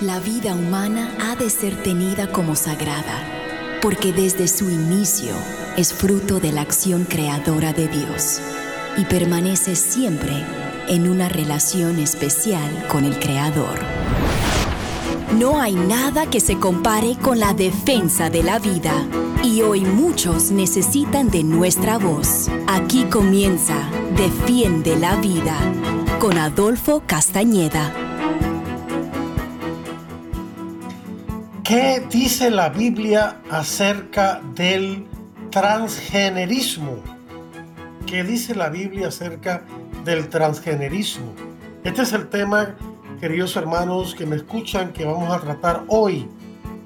La vida humana ha de ser tenida como sagrada, porque desde su inicio es fruto de la acción creadora de Dios y permanece siempre en una relación especial con el Creador. No hay nada que se compare con la defensa de la vida y hoy muchos necesitan de nuestra voz. Aquí comienza Defiende la Vida con Adolfo Castañeda. ¿Qué dice la Biblia acerca del transgenerismo? ¿Qué dice la Biblia acerca del transgenerismo? Este es el tema, queridos hermanos que me escuchan, que vamos a tratar hoy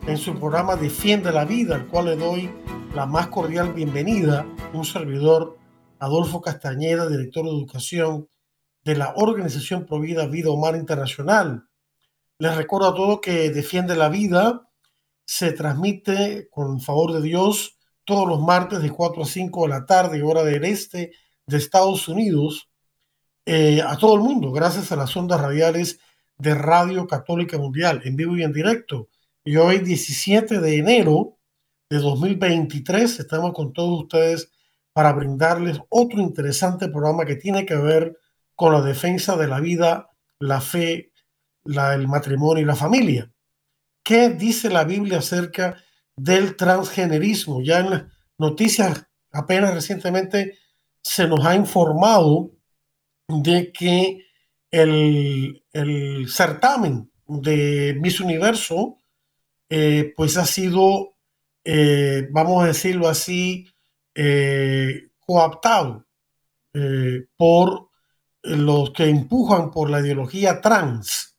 en su programa Defiende la Vida, al cual le doy la más cordial bienvenida, un servidor, Adolfo Castañeda, director de educación de la Organización Provida Vida Humana Internacional. Les recuerdo a todos que Defiende la Vida se transmite con favor de Dios todos los martes de 4 a 5 de la tarde, hora del este de Estados Unidos, eh, a todo el mundo, gracias a las ondas radiales de Radio Católica Mundial, en vivo y en directo. Y hoy, 17 de enero de 2023, estamos con todos ustedes para brindarles otro interesante programa que tiene que ver con la defensa de la vida, la fe, el matrimonio y la familia. ¿Qué dice la Biblia acerca del transgenerismo? Ya en las noticias apenas recientemente se nos ha informado de que el, el certamen de Miss Universo eh, pues ha sido, eh, vamos a decirlo así, eh, coaptado por los que empujan por la ideología trans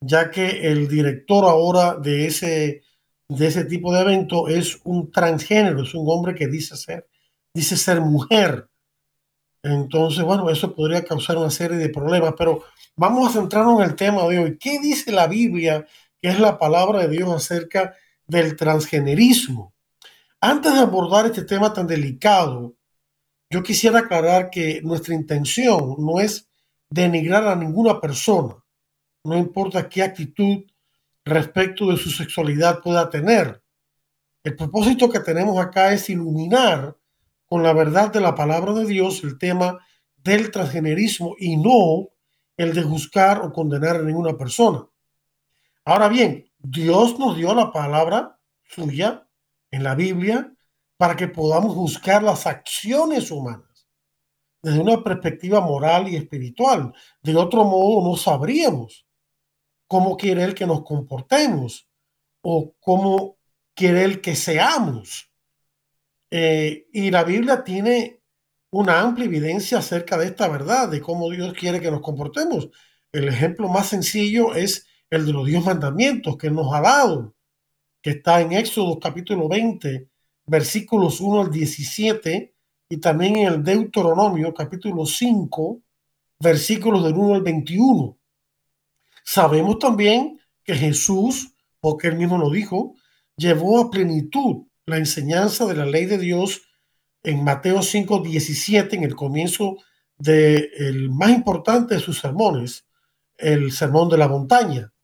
ya que el director ahora de ese, de ese tipo de evento es un transgénero, es un hombre que dice ser, dice ser mujer. Entonces, bueno, eso podría causar una serie de problemas, pero vamos a centrarnos en el tema de hoy. ¿Qué dice la Biblia, que es la palabra de Dios acerca del transgenerismo? Antes de abordar este tema tan delicado, yo quisiera aclarar que nuestra intención no es denigrar a ninguna persona no importa qué actitud respecto de su sexualidad pueda tener. El propósito que tenemos acá es iluminar con la verdad de la palabra de Dios el tema del transgenerismo y no el de juzgar o condenar a ninguna persona. Ahora bien, Dios nos dio la palabra suya en la Biblia para que podamos juzgar las acciones humanas desde una perspectiva moral y espiritual. De otro modo, no sabríamos cómo quiere Él que nos comportemos o cómo quiere Él que seamos. Eh, y la Biblia tiene una amplia evidencia acerca de esta verdad, de cómo Dios quiere que nos comportemos. El ejemplo más sencillo es el de los diez mandamientos que nos ha dado, que está en Éxodo capítulo 20, versículos 1 al 17, y también en el Deuteronomio capítulo 5, versículos del 1 al 21. Sabemos también que Jesús, porque él mismo lo dijo, llevó a plenitud la enseñanza de la ley de Dios en Mateo 5, 17, en el comienzo del el más importante de sus sermones, el sermón de la montaña,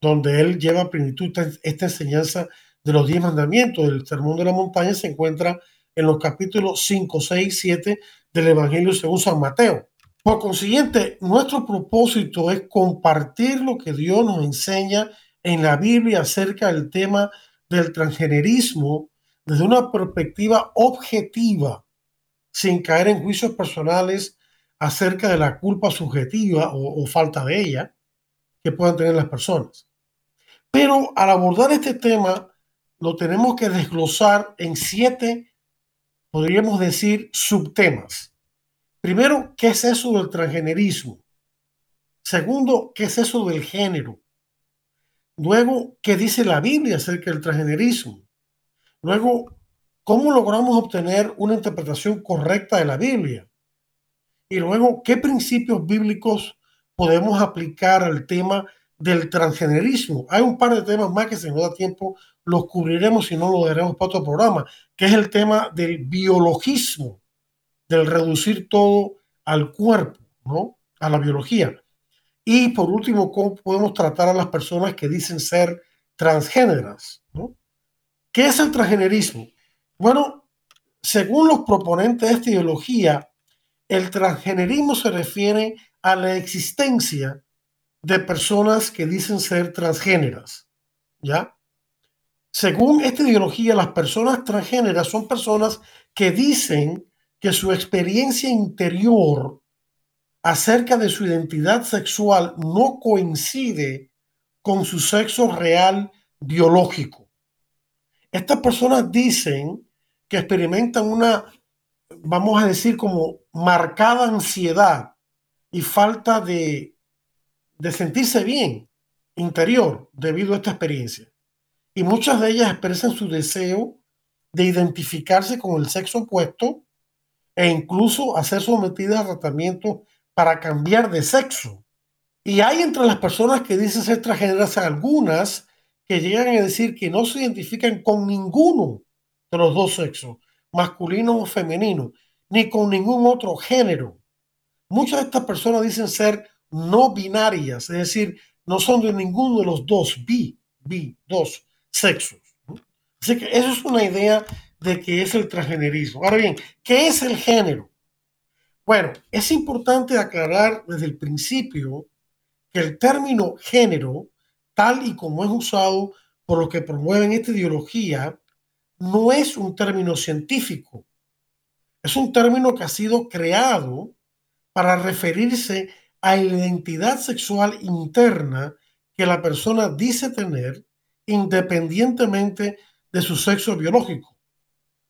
donde él lleva a plenitud esta enseñanza de los diez mandamientos. El sermón de la montaña se encuentra en los capítulos 5, 6, 7 del Evangelio según San Mateo. Por consiguiente, nuestro propósito es compartir lo que Dios nos enseña en la Biblia acerca del tema del transgenerismo desde una perspectiva objetiva, sin caer en juicios personales acerca de la culpa subjetiva o, falta de ella que puedan tener las personas. Pero al abordar este tema, lo tenemos que desglosar en siete, podríamos decir, subtemas. Primero, ¿qué es eso del transgenerismo? Segundo, ¿qué es eso del género? Luego, ¿qué dice la Biblia acerca del transgenerismo? Luego, ¿cómo logramos obtener una interpretación correcta de la Biblia? Y luego, ¿qué principios bíblicos podemos aplicar al tema del transgenerismo? Hay un par de temas más que si no da tiempo los cubriremos y no lo daremos para otro programa, que es el tema del biologismo del reducir todo al cuerpo, ¿no? A la biología. Y por último, ¿cómo podemos tratar a las personas que dicen ser transgéneras? ¿Qué es el transgenerismo? Bueno, según los proponentes de esta ideología, el transgenerismo se refiere a la existencia de personas que dicen ser transgéneras. ¿Ya? Según esta ideología, las personas transgéneras son personas que dicen que su experiencia interior acerca de su identidad sexual no coincide con su sexo real biológico. Estas personas dicen que experimentan una, vamos a decir, como marcada ansiedad y falta de, de sentirse bien interior debido a esta experiencia. Y muchas de ellas expresan su deseo de identificarse con el sexo opuesto e incluso a ser sometidas a tratamiento para cambiar de sexo. Y hay entre las personas que dicen ser transgéneras algunas que llegan a decir que no se identifican con ninguno de los dos sexos, masculino o femenino, ni con ningún otro género. Muchas de estas personas dicen ser no binarias, es decir, no son de ninguno de los dos, bi, bi, dos sexos. Así que eso es una idea de qué es el transgenerismo. Ahora bien, ¿qué es el género? Bueno, es importante aclarar desde el principio que el término género, tal y como es usado por los que promueven esta ideología, no es un término científico. Es un término que ha sido creado para referirse a la identidad sexual interna que la persona dice tener independientemente de su sexo biológico.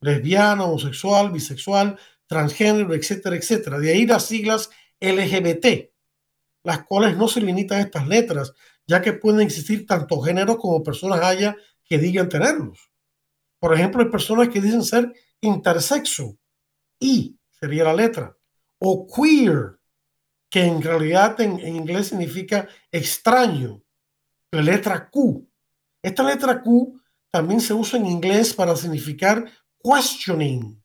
Lesbiana, homosexual, bisexual, transgénero, etcétera, etcétera. De ahí las siglas LGBT, las cuales no se limitan a estas letras, ya que pueden existir tanto géneros como personas haya que digan tenerlos. Por ejemplo, hay personas que dicen ser intersexo, y sería la letra, o queer, que en realidad en, en inglés significa extraño, la letra Q. Esta letra Q también se usa en inglés para significar questioning,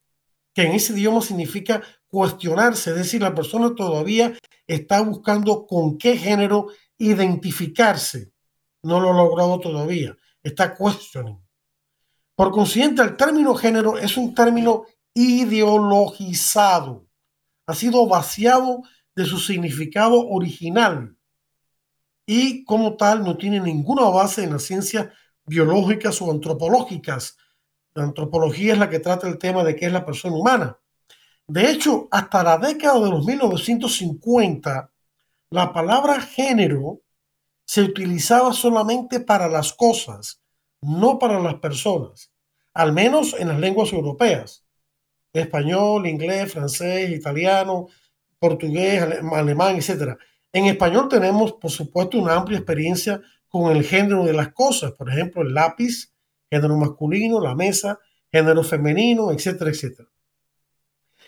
que en ese idioma significa cuestionarse, es decir, la persona todavía está buscando con qué género identificarse. No lo ha logrado todavía, está questioning. Por consiguiente, el término género es un término ideologizado, ha sido vaciado de su significado original y como tal no tiene ninguna base en las ciencias biológicas o antropológicas, la antropología es la que trata el tema de qué es la persona humana. De hecho, hasta la década de los 1950, la palabra género se utilizaba solamente para las cosas, no para las personas, al menos en las lenguas europeas. Español, inglés, francés, italiano, portugués, alemán, etc. En español tenemos, por supuesto, una amplia experiencia con el género de las cosas, por ejemplo, el lápiz, género masculino, la mesa, género femenino, etcétera, etcétera.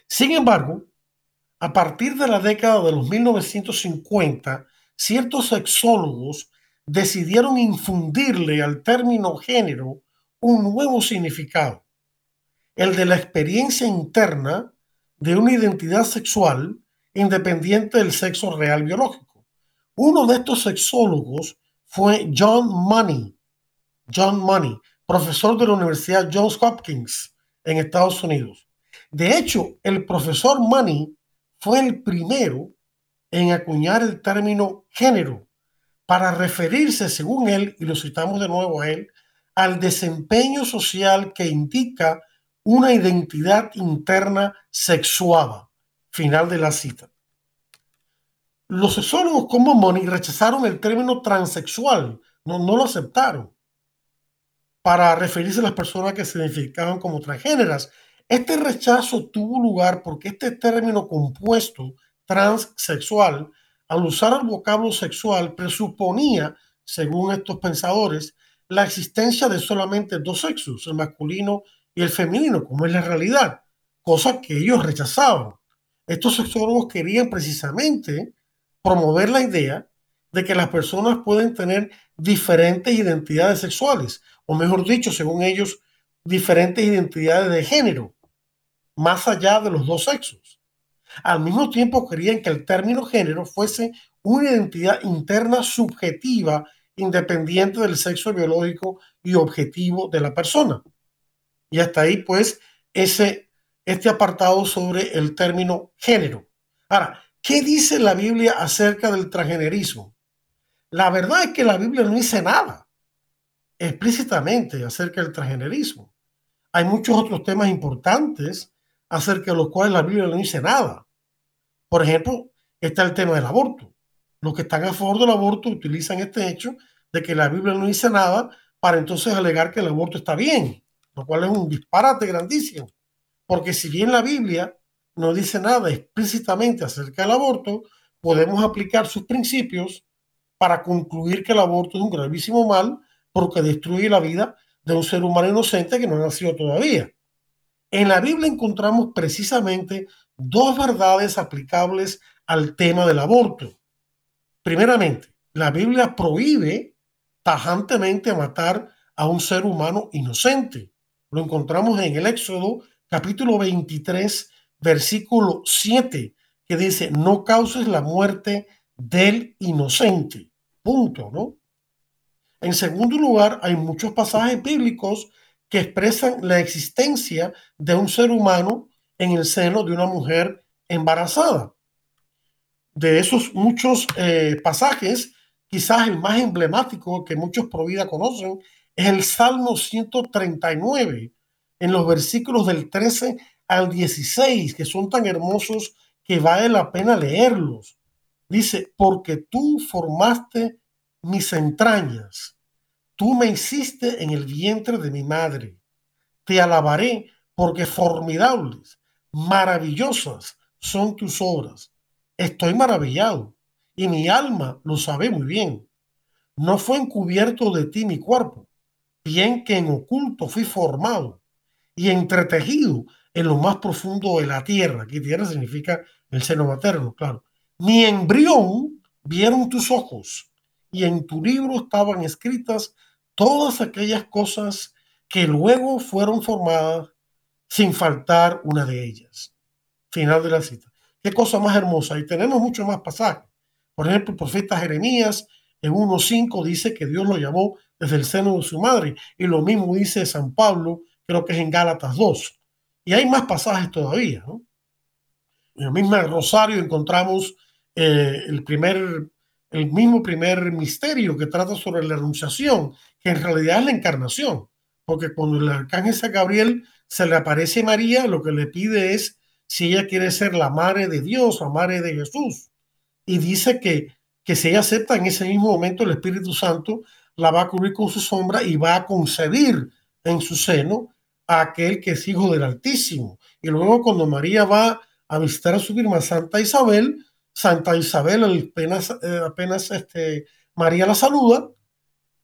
Sin embargo, a partir de la década de los 1950, ciertos sexólogos decidieron infundirle al término género un nuevo significado, el de la experiencia interna de una identidad sexual independiente del sexo real biológico. Uno de estos sexólogos fue John Money, John Money, profesor de la Universidad Johns Hopkins en Estados Unidos. De hecho, el profesor Money fue el primero en acuñar el término género para referirse, según él, y lo citamos de nuevo a él, al desempeño social que indica una identidad interna sexuada. Final de la cita. Los sexólogos como Money rechazaron el término transexual, no, no lo aceptaron para referirse a las personas que se identificaban como transgéneras. Este rechazo tuvo lugar porque este término compuesto transsexual, al usar el vocablo sexual, presuponía, según estos pensadores, la existencia de solamente dos sexos, el masculino y el femenino, como es la realidad, cosa que ellos rechazaban. Estos sexólogos querían precisamente promover la idea de que las personas pueden tener diferentes identidades sexuales, o mejor dicho, según ellos, diferentes identidades de género, más allá de los dos sexos. Al mismo tiempo querían que el término género fuese una identidad interna subjetiva independiente del sexo biológico y objetivo de la persona. Y hasta ahí, pues, ese, este apartado sobre el término género. Ahora, ¿qué dice la Biblia acerca del transgenerismo? La verdad es que la Biblia no dice nada explícitamente acerca del transgenerismo. Hay muchos otros temas importantes acerca de los cuales la Biblia no dice nada. Por ejemplo, está el tema del aborto. Los que están a favor del aborto utilizan este hecho de que la Biblia no dice nada para entonces alegar que el aborto está bien, lo cual es un disparate grandísimo. Porque si bien la Biblia no dice nada explícitamente acerca del aborto, podemos aplicar sus principios para concluir que el aborto es un gravísimo mal porque destruye la vida de un ser humano inocente que no ha nacido todavía. En la Biblia encontramos precisamente dos verdades aplicables al tema del aborto. Primeramente, la Biblia prohíbe tajantemente matar a un ser humano inocente. Lo encontramos en el Éxodo capítulo 23, versículo 7, que dice, no causes la muerte del inocente. Punto, ¿no? En segundo lugar, hay muchos pasajes bíblicos que expresan la existencia de un ser humano en el seno de una mujer embarazada. De esos muchos eh, pasajes, quizás el más emblemático que muchos pro vida conocen es el Salmo 139, en los versículos del 13 al 16, que son tan hermosos que vale la pena leerlos. Dice, porque tú formaste mis entrañas, tú me hiciste en el vientre de mi madre. Te alabaré porque formidables, maravillosas son tus obras. Estoy maravillado y mi alma lo sabe muy bien. No fue encubierto de ti mi cuerpo, bien que en oculto fui formado y entretejido en lo más profundo de la tierra. Aquí tierra significa el seno materno, claro. Mi embrión vieron tus ojos y en tu libro estaban escritas todas aquellas cosas que luego fueron formadas sin faltar una de ellas. Final de la cita. Qué cosa más hermosa. Y tenemos mucho más pasajes. Por ejemplo, el profeta Jeremías en 1.5 dice que Dios lo llamó desde el seno de su madre. Y lo mismo dice San Pablo, creo que es en Gálatas 2. Y hay más pasajes todavía. En el mismo Rosario encontramos eh, el primer el mismo primer misterio que trata sobre la anunciación, que en realidad es la encarnación, porque cuando el arcángel San Gabriel se le aparece a María, lo que le pide es si ella quiere ser la madre de Dios, la madre de Jesús, y dice que, que si ella acepta en ese mismo momento el Espíritu Santo, la va a cubrir con su sombra y va a concebir en su seno a aquel que es hijo del Altísimo. Y luego cuando María va a visitar a su firma Santa Isabel, Santa Isabel apenas, eh, apenas este, María la saluda,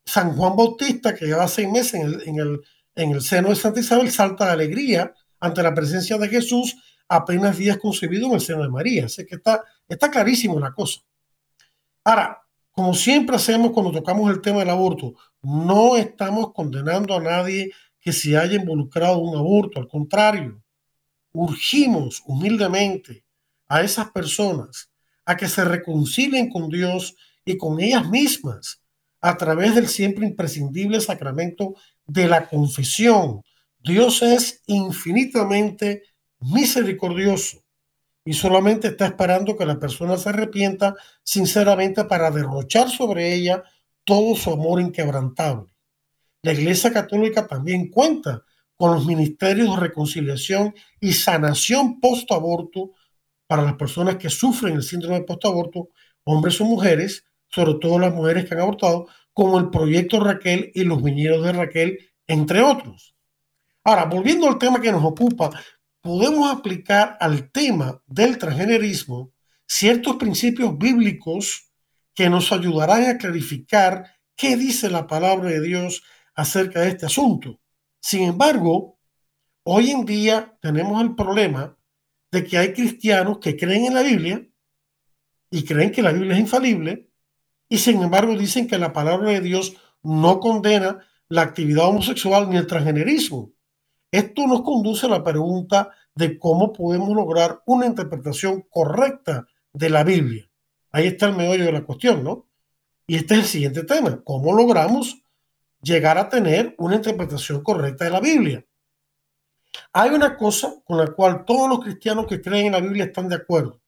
San Juan Bautista, que lleva seis meses en el, en, el, en el seno de Santa Isabel, salta de alegría ante la presencia de Jesús, apenas días concebido en el seno de María. Así que está, está clarísimo la cosa. Ahora, como siempre hacemos cuando tocamos el tema del aborto, no estamos condenando a nadie que se haya involucrado en un aborto, al contrario, urgimos humildemente a esas personas a que se reconcilien con Dios y con ellas mismas a través del siempre imprescindible sacramento de la confesión. Dios es infinitamente misericordioso y solamente está esperando que la persona se arrepienta sinceramente para derrochar sobre ella todo su amor inquebrantable. La Iglesia Católica también cuenta con los ministerios de reconciliación y sanación post-aborto para las personas que sufren el síndrome de postaborto, hombres o mujeres, sobre todo las mujeres que han abortado, como el proyecto Raquel y los viñedos de Raquel, entre otros. Ahora, volviendo al tema que nos ocupa, podemos aplicar al tema del transgenerismo ciertos principios bíblicos que nos ayudarán a clarificar qué dice la palabra de Dios acerca de este asunto. Sin embargo, hoy en día tenemos el problema de que hay cristianos que creen en la Biblia y creen que la Biblia es infalible y sin embargo dicen que la palabra de Dios no condena la actividad homosexual ni el transgenerismo. Esto nos conduce a la pregunta de cómo podemos lograr una interpretación correcta de la Biblia. Ahí está el meollo de la cuestión, ¿no? Y este es el siguiente tema. ¿Cómo logramos llegar a tener una interpretación correcta de la Biblia? Hay una cosa con la cual todos los cristianos que creen en la Biblia están de acuerdo,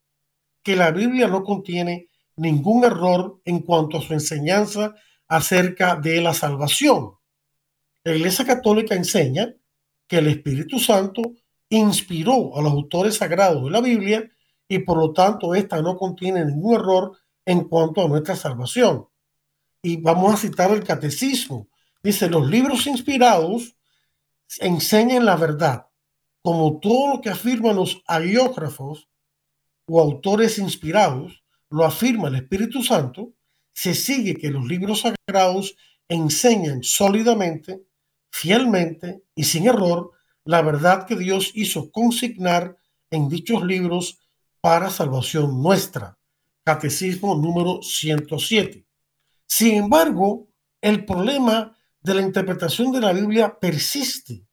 que la Biblia no contiene ningún error en cuanto a su enseñanza acerca de la salvación. La Iglesia Católica enseña que el Espíritu Santo inspiró a los autores sagrados de la Biblia y por lo tanto esta no contiene ningún error en cuanto a nuestra salvación. Y vamos a citar el catecismo. Dice, los libros inspirados enseñan la verdad, como todo lo que afirman los agiógrafos o autores inspirados, lo afirma el Espíritu Santo, se sigue que los libros sagrados enseñan sólidamente, fielmente y sin error la verdad que Dios hizo consignar en dichos libros para salvación nuestra. Catecismo número 107. Sin embargo, el problema de la interpretación de la Biblia persiste.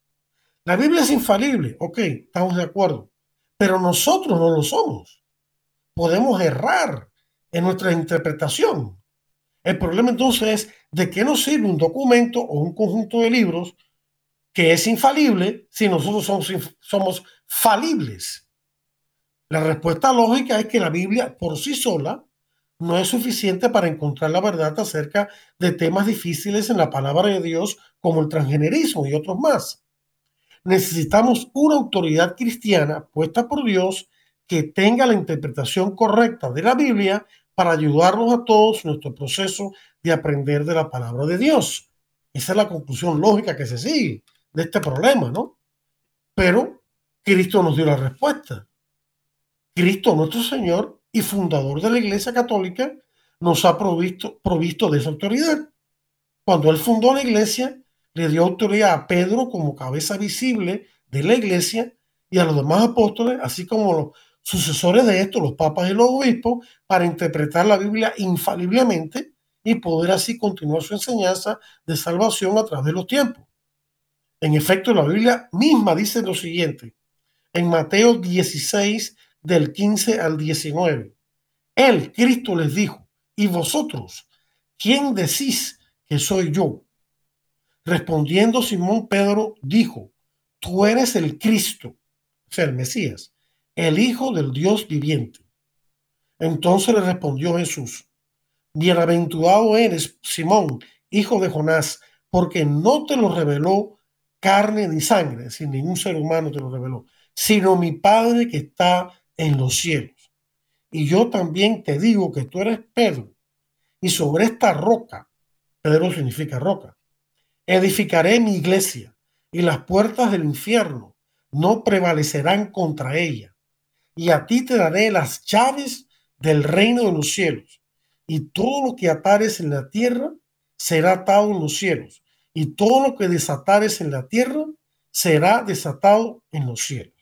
La Biblia es infalible, ok, estamos de acuerdo, pero nosotros no lo somos. Podemos errar en nuestra interpretación. El problema entonces es de qué nos sirve un documento o un conjunto de libros que es infalible si nosotros somos, somos falibles. La respuesta lógica es que la Biblia por sí sola no es suficiente para encontrar la verdad acerca de temas difíciles en la palabra de Dios como el transgenerismo y otros más. Necesitamos una autoridad cristiana puesta por Dios que tenga la interpretación correcta de la Biblia para ayudarnos a todos en nuestro proceso de aprender de la palabra de Dios. Esa es la conclusión lógica que se sigue de este problema, ¿no? Pero Cristo nos dio la respuesta. Cristo, nuestro Señor y fundador de la Iglesia Católica, nos ha provisto, provisto de esa autoridad. Cuando Él fundó la Iglesia, le dio autoridad a Pedro como cabeza visible de la Iglesia y a los demás apóstoles, así como los sucesores de estos, los papas y los obispos, para interpretar la Biblia infaliblemente y poder así continuar su enseñanza de salvación a través de los tiempos. En efecto, la Biblia misma dice lo siguiente, en Mateo 16, del 15 al 19. Él, Cristo, les dijo, ¿y vosotros, quién decís que soy yo? Respondiendo Simón Pedro, dijo, tú eres el Cristo, o el Mesías, el Hijo del Dios viviente. Entonces le respondió Jesús, Bienaventurado eres, Simón, hijo de Jonás, porque no te lo reveló carne ni sangre, sin ningún ser humano te lo reveló, sino mi Padre que está en los cielos. Y yo también te digo que tú eres Pedro, y sobre esta roca, Pedro significa roca, edificaré mi iglesia, y las puertas del infierno no prevalecerán contra ella y a ti te daré las llaves del reino de los cielos. Y todo lo que atares en la tierra será atado en los cielos. Y todo lo que desatares en la tierra será desatado en los cielos.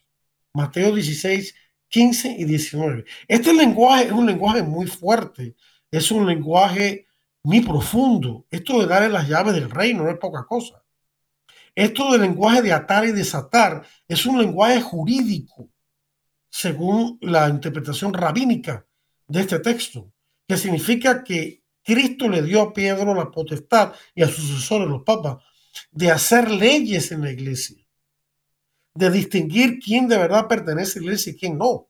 Mateo 16, 15 y 19. Este lenguaje es un lenguaje muy fuerte, es un lenguaje muy profundo. Esto de darle las llaves del reino no es poca cosa. Esto del lenguaje de atar y desatar es un lenguaje jurídico según la interpretación rabínica de este texto, que significa que Cristo le dio a Pedro la potestad y a sus sucesores, los papas, de hacer leyes en la iglesia, de distinguir quién de verdad pertenece a la iglesia y quién no.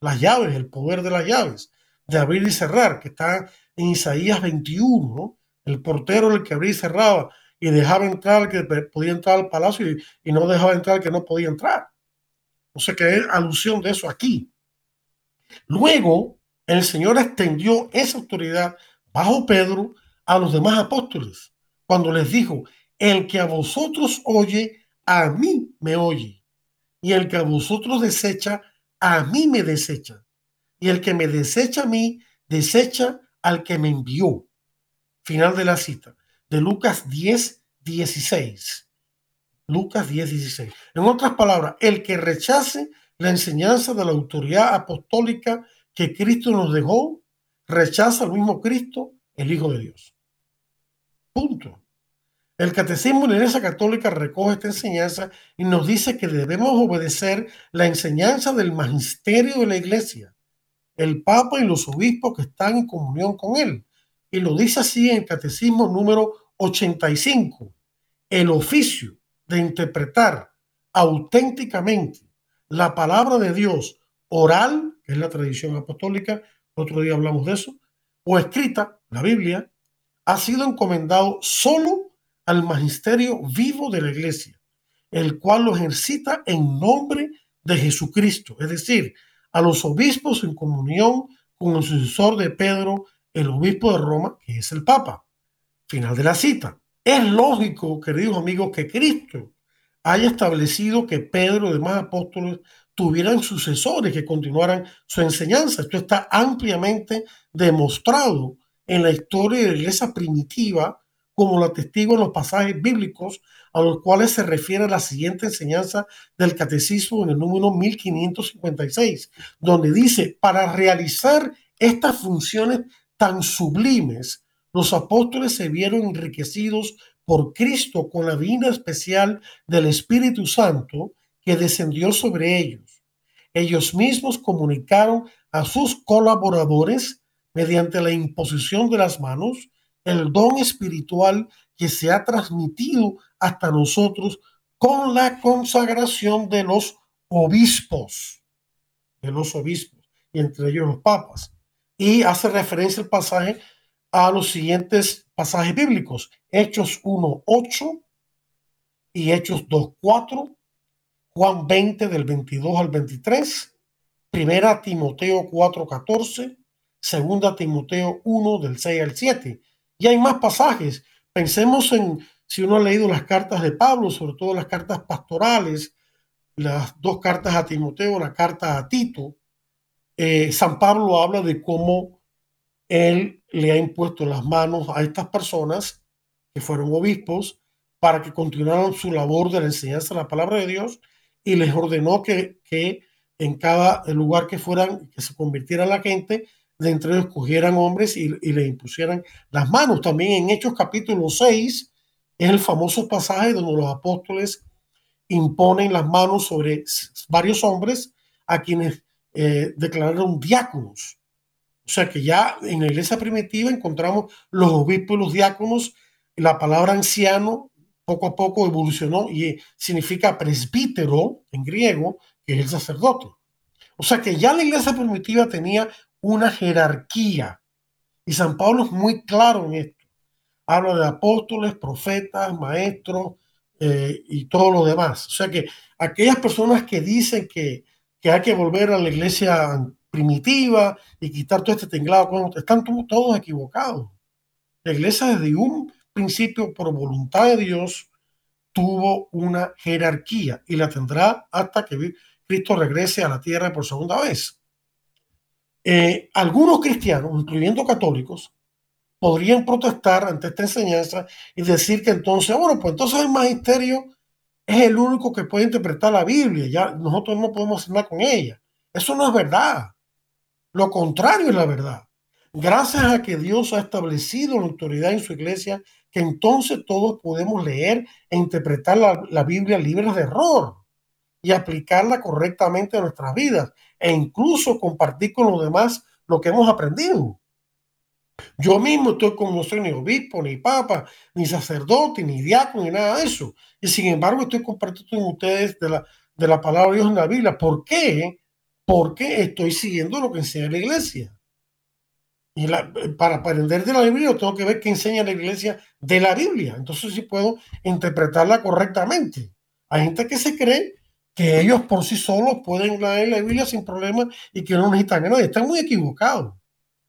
Las llaves, el poder de las llaves, de abrir y cerrar, que está en Isaías 21, el portero el que abría y cerraba y dejaba entrar al que podía entrar al palacio y, no dejaba entrar que no podía entrar. No sé qué alusión de eso aquí. Luego, el Señor extendió esa autoridad bajo Pedro a los demás apóstoles, cuando les dijo, el que a vosotros oye, a mí me oye, y el que a vosotros desecha, a mí me desecha, y el que me desecha a mí, desecha al que me envió. Final de la cita, de Lucas 10, 16. Lucas 10, 16. En otras palabras, el que rechace la enseñanza de la autoridad apostólica que Cristo nos dejó, rechaza al mismo Cristo, el Hijo de Dios. Punto. El Catecismo de la Iglesia Católica recoge esta enseñanza y nos dice que debemos obedecer la enseñanza del magisterio de la Iglesia, el Papa y los obispos que están en comunión con él. Y lo dice así en el Catecismo número 85. El oficio de interpretar auténticamente la palabra de Dios oral, que es la tradición apostólica, otro día hablamos de eso, o escrita, la Biblia, ha sido encomendado solo al magisterio vivo de la iglesia, el cual lo ejercita en nombre de Jesucristo, es decir, a los obispos en comunión con el sucesor de Pedro, el obispo de Roma, que es el Papa. Final de la cita. Es lógico, queridos amigos, que Cristo haya establecido que Pedro y demás apóstoles tuvieran sucesores que continuaran su enseñanza. Esto está ampliamente demostrado en la historia de la iglesia primitiva, como lo en los pasajes bíblicos a los cuales se refiere la siguiente enseñanza del catecismo en el número 1556, donde dice, para realizar estas funciones tan sublimes, los apóstoles se vieron enriquecidos por Cristo con la vida especial del Espíritu Santo que descendió sobre ellos. Ellos mismos comunicaron a sus colaboradores mediante la imposición de las manos el don espiritual que se ha transmitido hasta nosotros con la consagración de los obispos, de los obispos, y entre ellos los papas. Y hace referencia el pasaje a los siguientes pasajes bíblicos, Hechos 1.8 y Hechos 2.4, Juan 20 del 22 al 23, Primera Timoteo 4.14, Segunda Timoteo 1 del 6 al 7. Y hay más pasajes. Pensemos en, si uno ha leído las cartas de Pablo, sobre todo las cartas pastorales, las dos cartas a Timoteo, la carta a Tito, eh, San Pablo habla de cómo él le ha impuesto las manos a estas personas que fueron obispos para que continuaran su labor de la enseñanza de la palabra de Dios y les ordenó que, que en cada lugar que fueran, que se convirtiera la gente, de entre ellos cogieran hombres y, y, le impusieran las manos. También en Hechos capítulo 6 es el famoso pasaje donde los apóstoles imponen las manos sobre varios hombres a quienes eh, declararon diáconos. O sea que ya en la iglesia primitiva encontramos los obispos y los diáconos. La palabra anciano poco a poco evolucionó y significa presbítero en griego, que es el sacerdote. O sea que ya la iglesia primitiva tenía una jerarquía. Y San Pablo es muy claro en esto. Habla de apóstoles, profetas, maestros eh, y todo lo demás. O sea que aquellas personas que dicen que, que hay que volver a la iglesia primitiva y quitar todo este tinglado, están todos equivocados. La iglesia desde un principio, por voluntad de Dios, tuvo una jerarquía y la tendrá hasta que Cristo regrese a la tierra por segunda vez. Eh, algunos cristianos, incluyendo católicos, podrían protestar ante esta enseñanza y decir que entonces, bueno, pues entonces el magisterio es el único que puede interpretar la Biblia, ya nosotros no podemos hacer nada con ella. Eso no es verdad. Lo contrario es la verdad. Gracias a que Dios ha establecido la autoridad en su iglesia, que entonces todos podemos leer e interpretar la, la Biblia libre de error y aplicarla correctamente a nuestras vidas e incluso compartir con los demás lo que hemos aprendido. Yo mismo estoy como no soy ni obispo, ni papa, ni sacerdote, ni diácono, ni nada de eso. Y sin embargo estoy compartiendo con ustedes de la, de la palabra de Dios en la Biblia. ¿Por qué? Porque estoy siguiendo lo que enseña la iglesia. Y para aprender de la Biblia tengo que ver qué enseña la iglesia de la Biblia. Entonces sí puedo interpretarla correctamente. Hay gente que se cree que ellos por sí solos pueden leer la Biblia sin problema y que no necesitan a nadie. Están muy equivocados.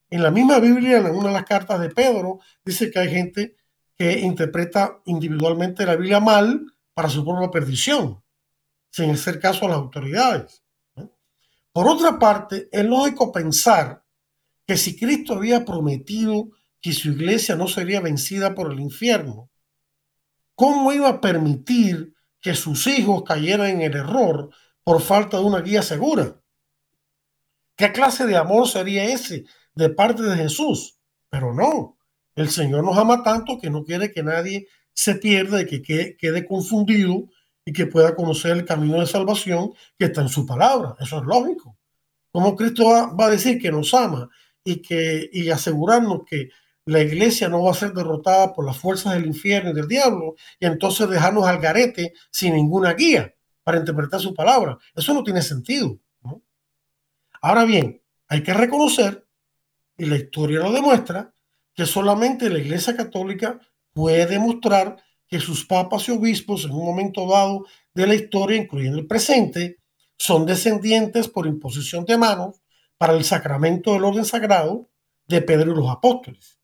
En la misma Biblia, en una de las cartas de Pedro, dice que hay gente que interpreta individualmente la Biblia mal para su propia perdición, sin hacer caso a las autoridades. Por otra parte, es lógico pensar que si Cristo había prometido que su iglesia no sería vencida por el infierno, ¿cómo iba a permitir que sus hijos cayeran en el error por falta de una guía segura. ¿Qué clase de amor sería ese de parte de Jesús? Pero no, el Señor nos ama tanto que no quiere que nadie se pierda y que quede, confundido y que pueda conocer el camino de salvación que está en su palabra. Eso es lógico. ¿Cómo Cristo va, a decir que nos ama y, que, y asegurarnos que la iglesia no va a ser derrotada por las fuerzas del infierno y del diablo y entonces dejarnos al garete sin ninguna guía para interpretar su palabra? Eso no tiene sentido. Ahora bien, hay que reconocer, y la historia lo demuestra, que solamente la Iglesia Católica puede demostrar que sus papas y obispos en un momento dado de la historia, incluyendo el presente, son descendientes por imposición de manos para el sacramento del orden sagrado de Pedro y los apóstoles.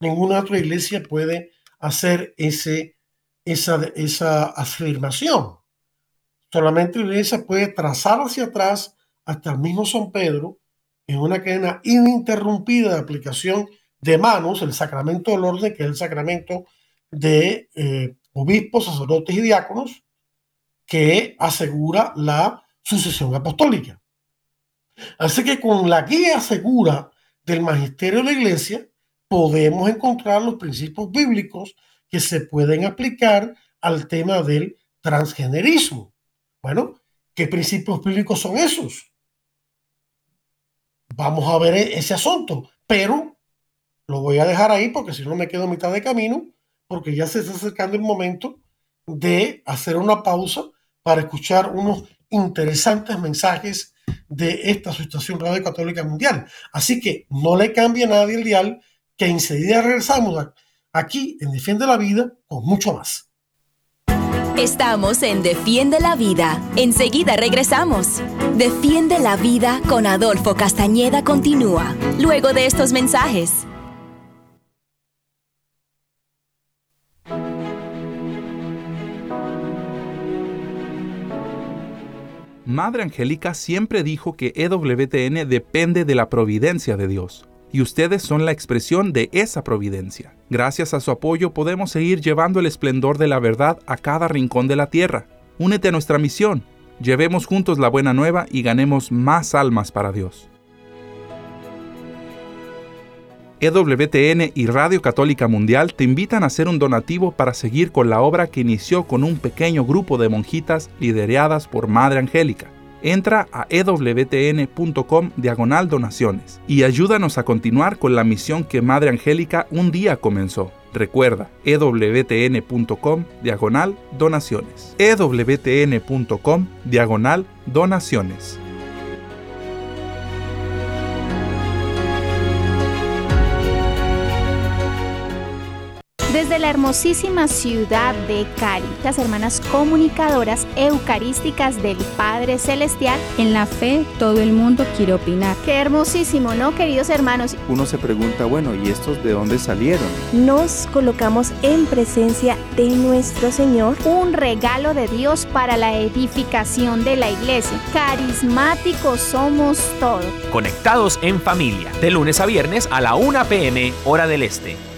Ninguna otra iglesia puede hacer ese, esa, esa afirmación. Solamente la iglesia puede trazar hacia atrás hasta el mismo San Pedro en una cadena ininterrumpida de aplicación de manos, el sacramento del orden, que es el sacramento de eh, obispos, sacerdotes y diáconos, que asegura la sucesión apostólica. Así que con la guía segura del magisterio de la iglesia, podemos encontrar los principios bíblicos que se pueden aplicar al tema del transgenerismo. Bueno, ¿qué principios bíblicos son esos? Vamos a ver ese asunto, pero lo voy a dejar ahí porque si no me quedo a mitad de camino, porque ya se está acercando el momento de hacer una pausa para escuchar unos interesantes mensajes de esta Asociación Radio Católica Mundial. Así que no le cambie a nadie el dial, que enseguida regresamos aquí en Defiende la Vida con mucho más. Estamos en Defiende la Vida. Enseguida regresamos. Defiende la Vida con Adolfo Castañeda continúa, luego de estos mensajes. Madre Angélica siempre dijo que EWTN depende de la providencia de Dios, y ustedes son la expresión de esa providencia. Gracias a su apoyo podemos seguir llevando el esplendor de la verdad a cada rincón de la tierra. Únete a nuestra misión, llevemos juntos la buena nueva y ganemos más almas para Dios. EWTN y Radio Católica Mundial te invitan a hacer un donativo para seguir con la obra que inició con un pequeño grupo de monjitas lideradas por Madre Angélica. Entra a ewtn.com diagonal donaciones y ayúdanos a continuar con la misión que Madre Angélica un día comenzó. Recuerda, ewtn.com diagonal donaciones. ewtn.com diagonal donaciones. La hermosísima ciudad de Cari, las hermanas comunicadoras eucarísticas del Padre Celestial. En la fe todo el mundo quiere opinar. Qué hermosísimo, ¿no, queridos hermanos? Uno se pregunta, bueno, ¿y estos de dónde salieron? Nos colocamos en presencia de nuestro Señor. Un regalo de Dios para la edificación de la iglesia. Carismáticos somos todos. Conectados en familia, de lunes a viernes a la 1 pm, hora del este.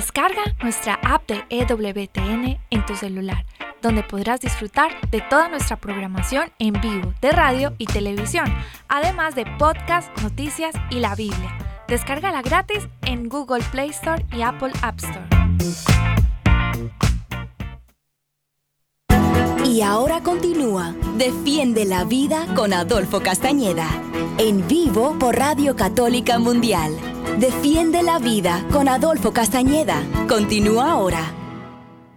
Descarga nuestra app de EWTN en tu celular, donde podrás disfrutar de toda nuestra programación en vivo de radio y televisión, además de podcast, noticias y la Biblia. Descárgala gratis en Google Play Store y Apple App Store. Y ahora continúa Defiende la Vida con Adolfo Castañeda, en vivo por Radio Católica Mundial. Defiende la vida con Adolfo Castañeda. Continúa ahora.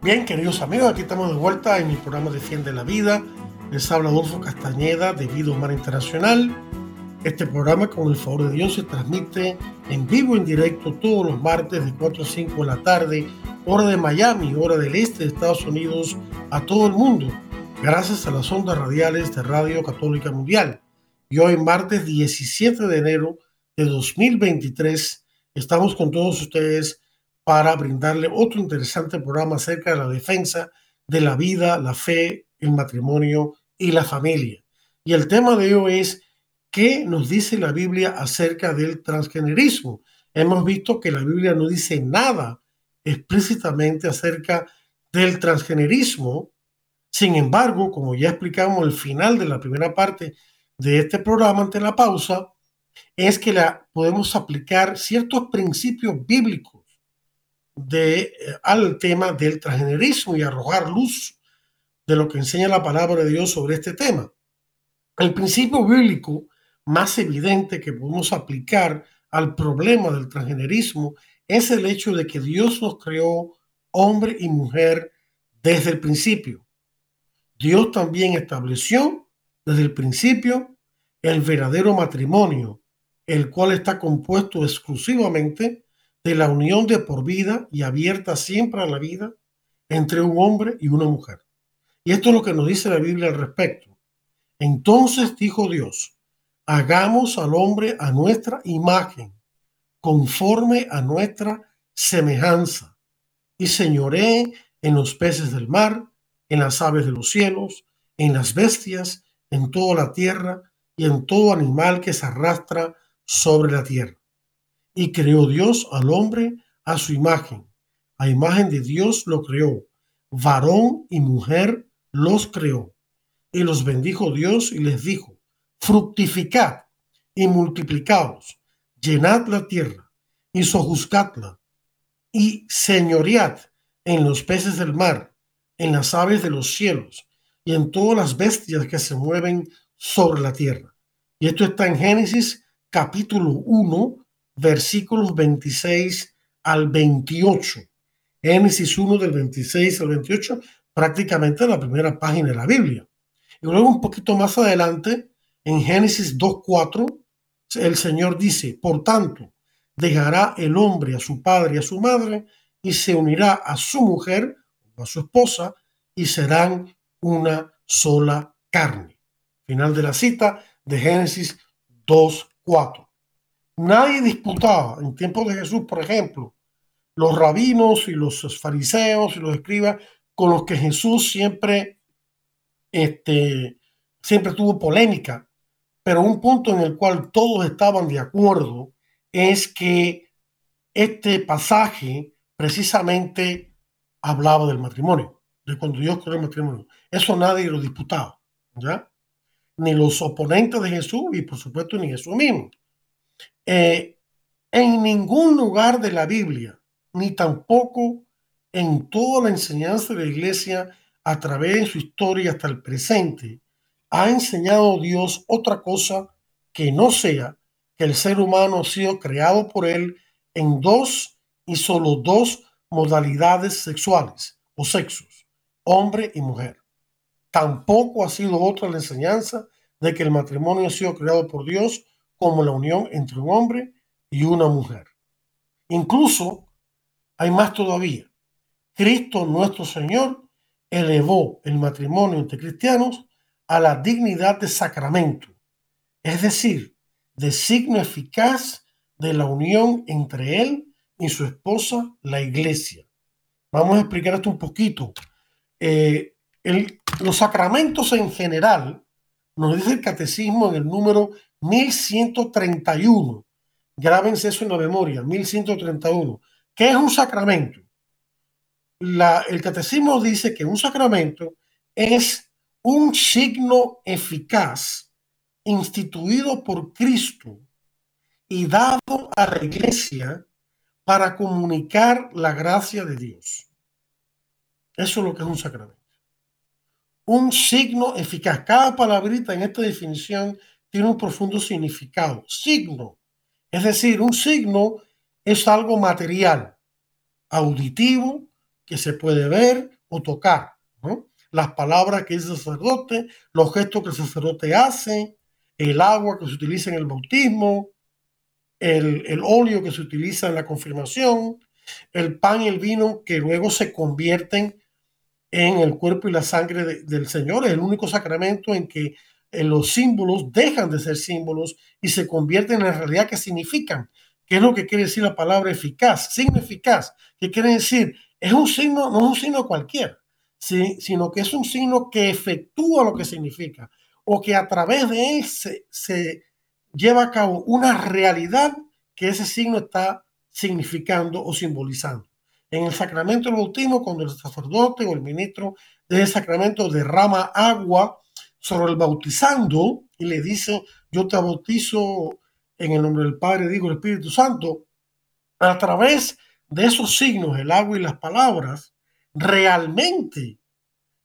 Bien, queridos amigos, aquí estamos de vuelta en mi programa Defiende la Vida. Les habla Adolfo Castañeda de Vida Humana Internacional. Este programa, con el favor de Dios, se transmite en vivo, en directo, todos los martes de 4 a 5 de la tarde, hora de Miami, hora del este de Estados Unidos, a todo el mundo, gracias a las ondas radiales de Radio Católica Mundial. Y hoy, martes 17 de enero de 2023. Estamos con todos ustedes para brindarle otro interesante programa acerca de la defensa de la vida, la fe, el matrimonio y la familia. Y el tema de hoy es ¿qué nos dice la Biblia acerca del transgenerismo? Hemos visto que la Biblia no dice nada explícitamente acerca del transgenerismo. Sin embargo, como ya explicamos al final de la primera parte de este programa ante la pausa, es que la, podemos aplicar ciertos principios bíblicos de, eh, al tema del transgenerismo y arrojar luz de lo que enseña la palabra de Dios sobre este tema. El principio bíblico más evidente que podemos aplicar al problema del transgenerismo es el hecho de que Dios nos creó hombre y mujer desde el principio. Dios también estableció desde el principio el verdadero matrimonio, el cual está compuesto exclusivamente de la unión de por vida y abierta siempre a la vida entre un hombre y una mujer. Y esto es lo que nos dice la Biblia al respecto. Entonces dijo Dios, hagamos al hombre a nuestra imagen, conforme a nuestra semejanza, y señoré en los peces del mar, en las aves de los cielos, en las bestias, en toda la tierra y en todo animal que se arrastra sobre la tierra. Y creó Dios al hombre a su imagen. A imagen de Dios lo creó. Varón y mujer los creó. Y los bendijo Dios y les dijo, fructificad y multiplicaos, llenad la tierra y sojuzgadla y señoread en los peces del mar, en las aves de los cielos y en todas las bestias que se mueven sobre la tierra. Y esto está en Génesis capítulo 1, versículos 26 al 28. Génesis 1 del 26 al 28, prácticamente la primera página de la Biblia. Y luego un poquito más adelante, en Génesis 2.4, el Señor dice, por tanto, dejará el hombre a su padre y a su madre y se unirá a su mujer o a su esposa y serán una sola carne. Final de la cita de Génesis 2.4. Nadie disputaba en tiempos de Jesús, por ejemplo, los rabinos y los fariseos y los escribas con los que Jesús siempre, este, siempre tuvo polémica, pero un punto en el cual todos estaban de acuerdo es que este pasaje precisamente hablaba del matrimonio, de cuando Dios creó el matrimonio. Eso nadie lo disputaba, ¿ya? Ni los oponentes de Jesús y por supuesto ni Jesús mismo. Eh, en ningún lugar de la Biblia, ni tampoco en toda la enseñanza de la iglesia a través de su historia hasta el presente, ha enseñado Dios otra cosa que no sea que el ser humano ha sido creado por él en dos y solo dos modalidades sexuales o sexos, hombre y mujer. Tampoco ha sido otra la enseñanza de que el matrimonio ha sido creado por Dios como la unión entre un hombre y una mujer. Incluso hay más todavía. Cristo nuestro Señor elevó el matrimonio entre cristianos a la dignidad de sacramento, es decir, de signo eficaz de la unión entre él y su esposa, la iglesia. Vamos a explicar esto un poquito. Eh, los sacramentos en general, nos dice el catecismo en el número 1131. Grábense eso en la memoria, 1131. ¿Qué es un sacramento? el catecismo dice que un sacramento es un signo eficaz instituido por Cristo y dado a la iglesia para comunicar la gracia de Dios. Eso es lo que es un sacramento. Un signo eficaz. Cada palabrita en esta definición tiene un profundo significado. Signo. Es decir, un signo es algo material, auditivo, que se puede ver o tocar. Las palabras que dice el sacerdote, los gestos que el sacerdote hace, el agua que se utiliza en el bautismo, el, el óleo que se utiliza en la confirmación, el pan y el vino que luego se convierten en el cuerpo y la sangre del Señor. Es el único sacramento en que en los símbolos dejan de ser símbolos y se convierten en la realidad que significan. ¿Qué es lo que quiere decir la palabra eficaz? Signo eficaz. ¿Qué quiere decir? Es un signo, no es un signo cualquiera, sino que es un signo que efectúa lo que significa o que a través de él se, lleva a cabo una realidad que ese signo está significando o simbolizando. En el sacramento del bautismo, cuando el sacerdote o el ministro de ese sacramento derrama agua sobre el bautizando y le dice, yo te bautizo en el nombre del Padre, digo el Espíritu Santo, a través de esos signos, el agua y las palabras, realmente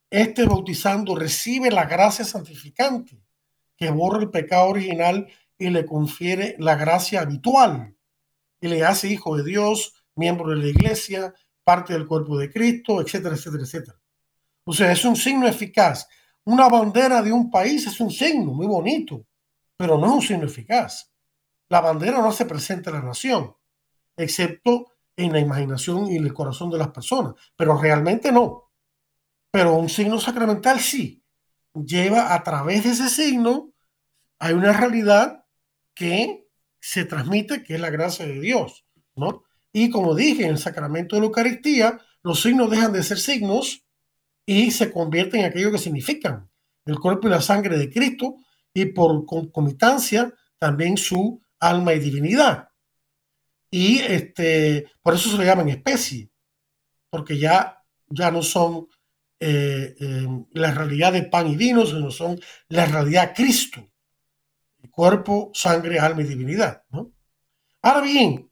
este bautizando recibe la gracia santificante que borra el pecado original y le confiere la gracia habitual y le hace hijo de Dios, miembro de la iglesia, parte del cuerpo de Cristo, etcétera, etcétera, etcétera. O sea, es un signo eficaz. Una bandera de un país es un signo muy bonito, pero no es un signo eficaz. La bandera no se presenta a la nación, excepto en la imaginación y en el corazón de las personas, pero realmente no. Pero un signo sacramental sí. Lleva a través de ese signo, hay una realidad que se transmite, que es la gracia de Dios, ¿no? Y como dije, en el sacramento de la Eucaristía, los signos dejan de ser signos y se convierten en aquello que significan el cuerpo y la sangre de Cristo y por concomitancia también su alma y divinidad. Y este, por eso se le llaman especie, porque ya, ya no son eh, eh, la realidad de pan y vino, sino son la realidad Cristo, cuerpo, sangre, alma y divinidad. Ahora bien,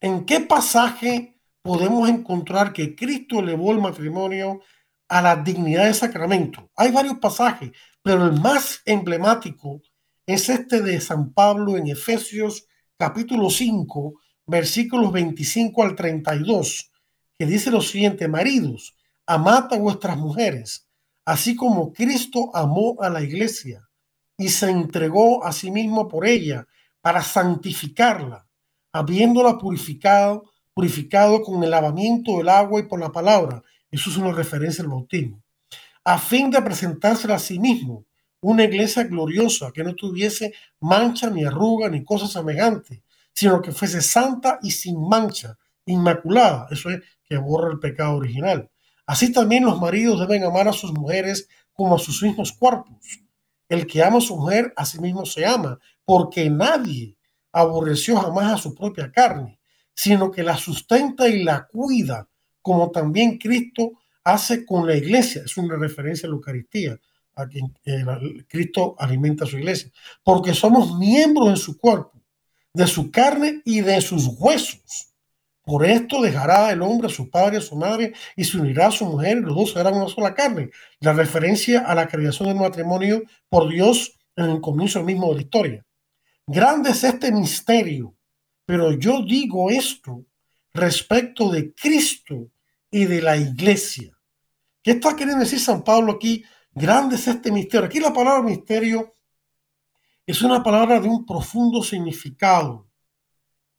¿en qué pasaje podemos encontrar que Cristo elevó el matrimonio a la dignidad de sacramento? Hay varios pasajes, pero el más emblemático es este de San Pablo en Efesios capítulo 5, versículos 25 al 32, que dice lo siguiente, maridos, amad a vuestras mujeres, así como Cristo amó a la iglesia y se entregó a sí mismo por ella para santificarla, habiéndola purificado, purificado con el lavamiento del agua y por la palabra. Eso es una referencia al bautismo. A fin de presentársela a sí mismo, una iglesia gloriosa que no tuviese mancha ni arruga ni cosa semejante, sino que fuese santa y sin mancha, inmaculada. Eso es que borra el pecado original. Así también los maridos deben amar a sus mujeres como a sus mismos cuerpos. El que ama a su mujer, a sí mismo se ama, porque nadie aborreció jamás a su propia carne, sino que la sustenta y la cuida, como también Cristo hace con la iglesia. Es una referencia a la Eucaristía, a quien Cristo alimenta a su iglesia, porque somos miembros de su cuerpo, de su carne y de sus huesos. Por esto dejará el hombre a su padre, a su madre, y se unirá a su mujer, y los dos serán una sola carne. La referencia a la creación del matrimonio por Dios en el comienzo mismo de la historia. Grande es este misterio, pero yo digo esto respecto de Cristo y de la iglesia. ¿Qué está queriendo decir San Pablo aquí? Grande es este misterio. Aquí la palabra misterio es una palabra de un profundo significado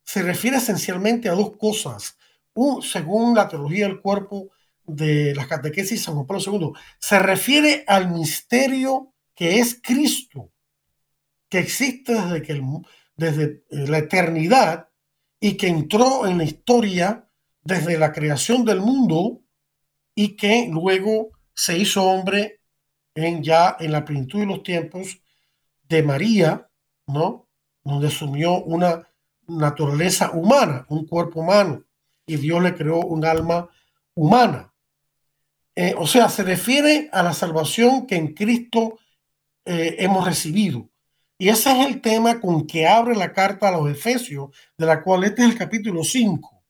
se refiere esencialmente a dos cosas. Un, según la teología del cuerpo de las catequesis San Juan Pablo II, se refiere al misterio que es Cristo, que existe desde, que desde eh, la eternidad y que entró en la historia desde la creación del mundo y que luego se hizo hombre en ya en la plenitud de los tiempos de María, ¿no? Donde asumió una naturaleza humana, un cuerpo humano, y Dios le creó un alma humana. Eh, o sea, se refiere a la salvación que en Cristo eh, hemos recibido. Y ese es el tema con que abre la carta a los Efesios, de la cual este es el capítulo 5.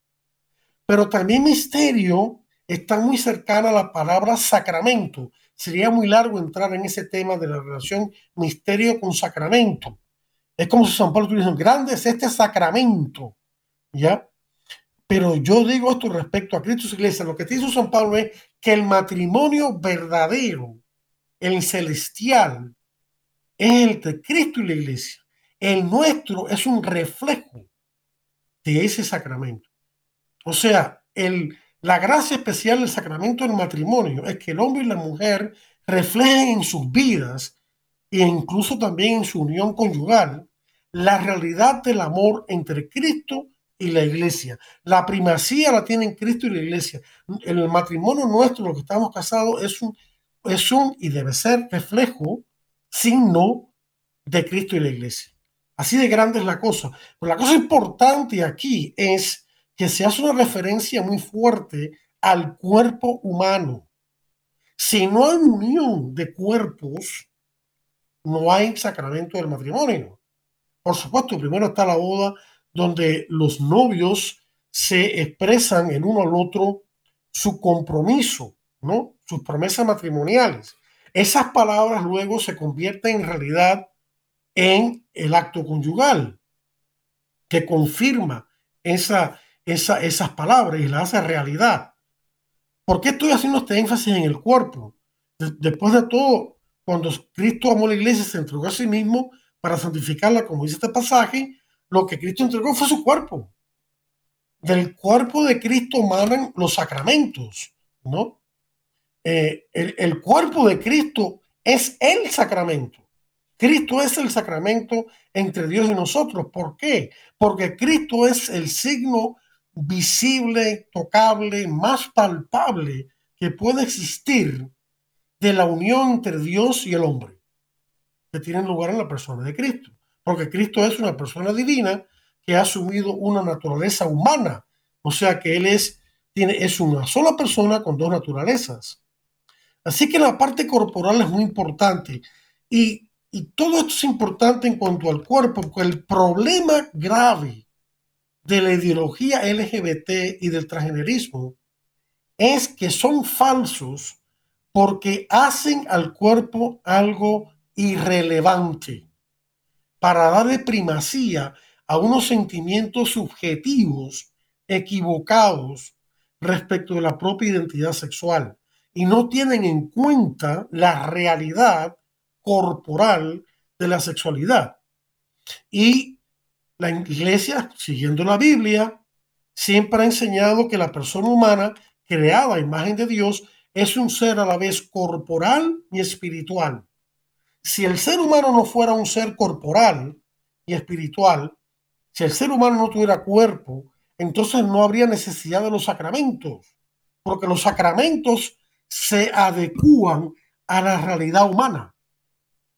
Pero también misterio está muy cercana a la palabra sacramento. Sería muy largo entrar en ese tema de la relación misterio con sacramento. Es como si San Pablo tuviese grande es este sacramento, ¿ya? Pero yo digo esto respecto a Cristo y iglesia. Lo que dice San Pablo es que el matrimonio verdadero, el celestial, es el de Cristo y la iglesia. El nuestro es un reflejo de ese sacramento. O sea, el, la gracia especial del sacramento del matrimonio es que el hombre y la mujer reflejen en sus vidas e incluso también en su unión conyugal, la realidad del amor entre Cristo y la iglesia. La primacía la tienen Cristo y la iglesia. En el matrimonio nuestro, lo que estamos casados, es un, es un y debe ser reflejo, signo de Cristo y la iglesia. Así de grande es la cosa. Pero la cosa importante aquí es que se hace una referencia muy fuerte al cuerpo humano. Si no hay unión de cuerpos, no hay sacramento del matrimonio. Por supuesto, primero está la boda donde los novios se expresan el uno al otro su compromiso, ¿no? Sus promesas matrimoniales. esas palabras luego se convierten en realidad en el acto conyugal, que confirma esa, esas palabras y las hace realidad. ¿Por qué estoy haciendo este énfasis en el cuerpo? después de todo, cuando Cristo amó la iglesia, se entregó a sí mismo para santificarla, como dice este pasaje, lo que Cristo entregó fue su cuerpo. Del cuerpo de Cristo manan los sacramentos, ¿no? Eh, el, el cuerpo de Cristo es el sacramento. Cristo es el sacramento entre Dios y nosotros. ¿Por qué? Porque Cristo es el signo visible, tocable, más palpable que puede existir de la unión entre Dios y el hombre, que tiene lugar en la persona de Cristo. Porque Cristo es una persona divina que ha asumido una naturaleza humana. O sea que Él es, tiene, es una sola persona con dos naturalezas. Así que la parte corporal es muy importante. Y, y todo esto es importante en cuanto al cuerpo, porque el problema grave de la ideología LGBT y del transgenerismo es que son falsos porque hacen al cuerpo algo irrelevante para darle primacía a unos sentimientos subjetivos equivocados respecto de la propia identidad sexual y no tienen en cuenta la realidad corporal de la sexualidad. Y la iglesia, siguiendo la Biblia, siempre ha enseñado que la persona humana, creada a imagen de Dios, es un ser a la vez corporal y espiritual. Si el ser humano no fuera un ser corporal y espiritual, si el ser humano no tuviera cuerpo, entonces no habría necesidad de los sacramentos, porque los sacramentos se adecúan a la realidad humana,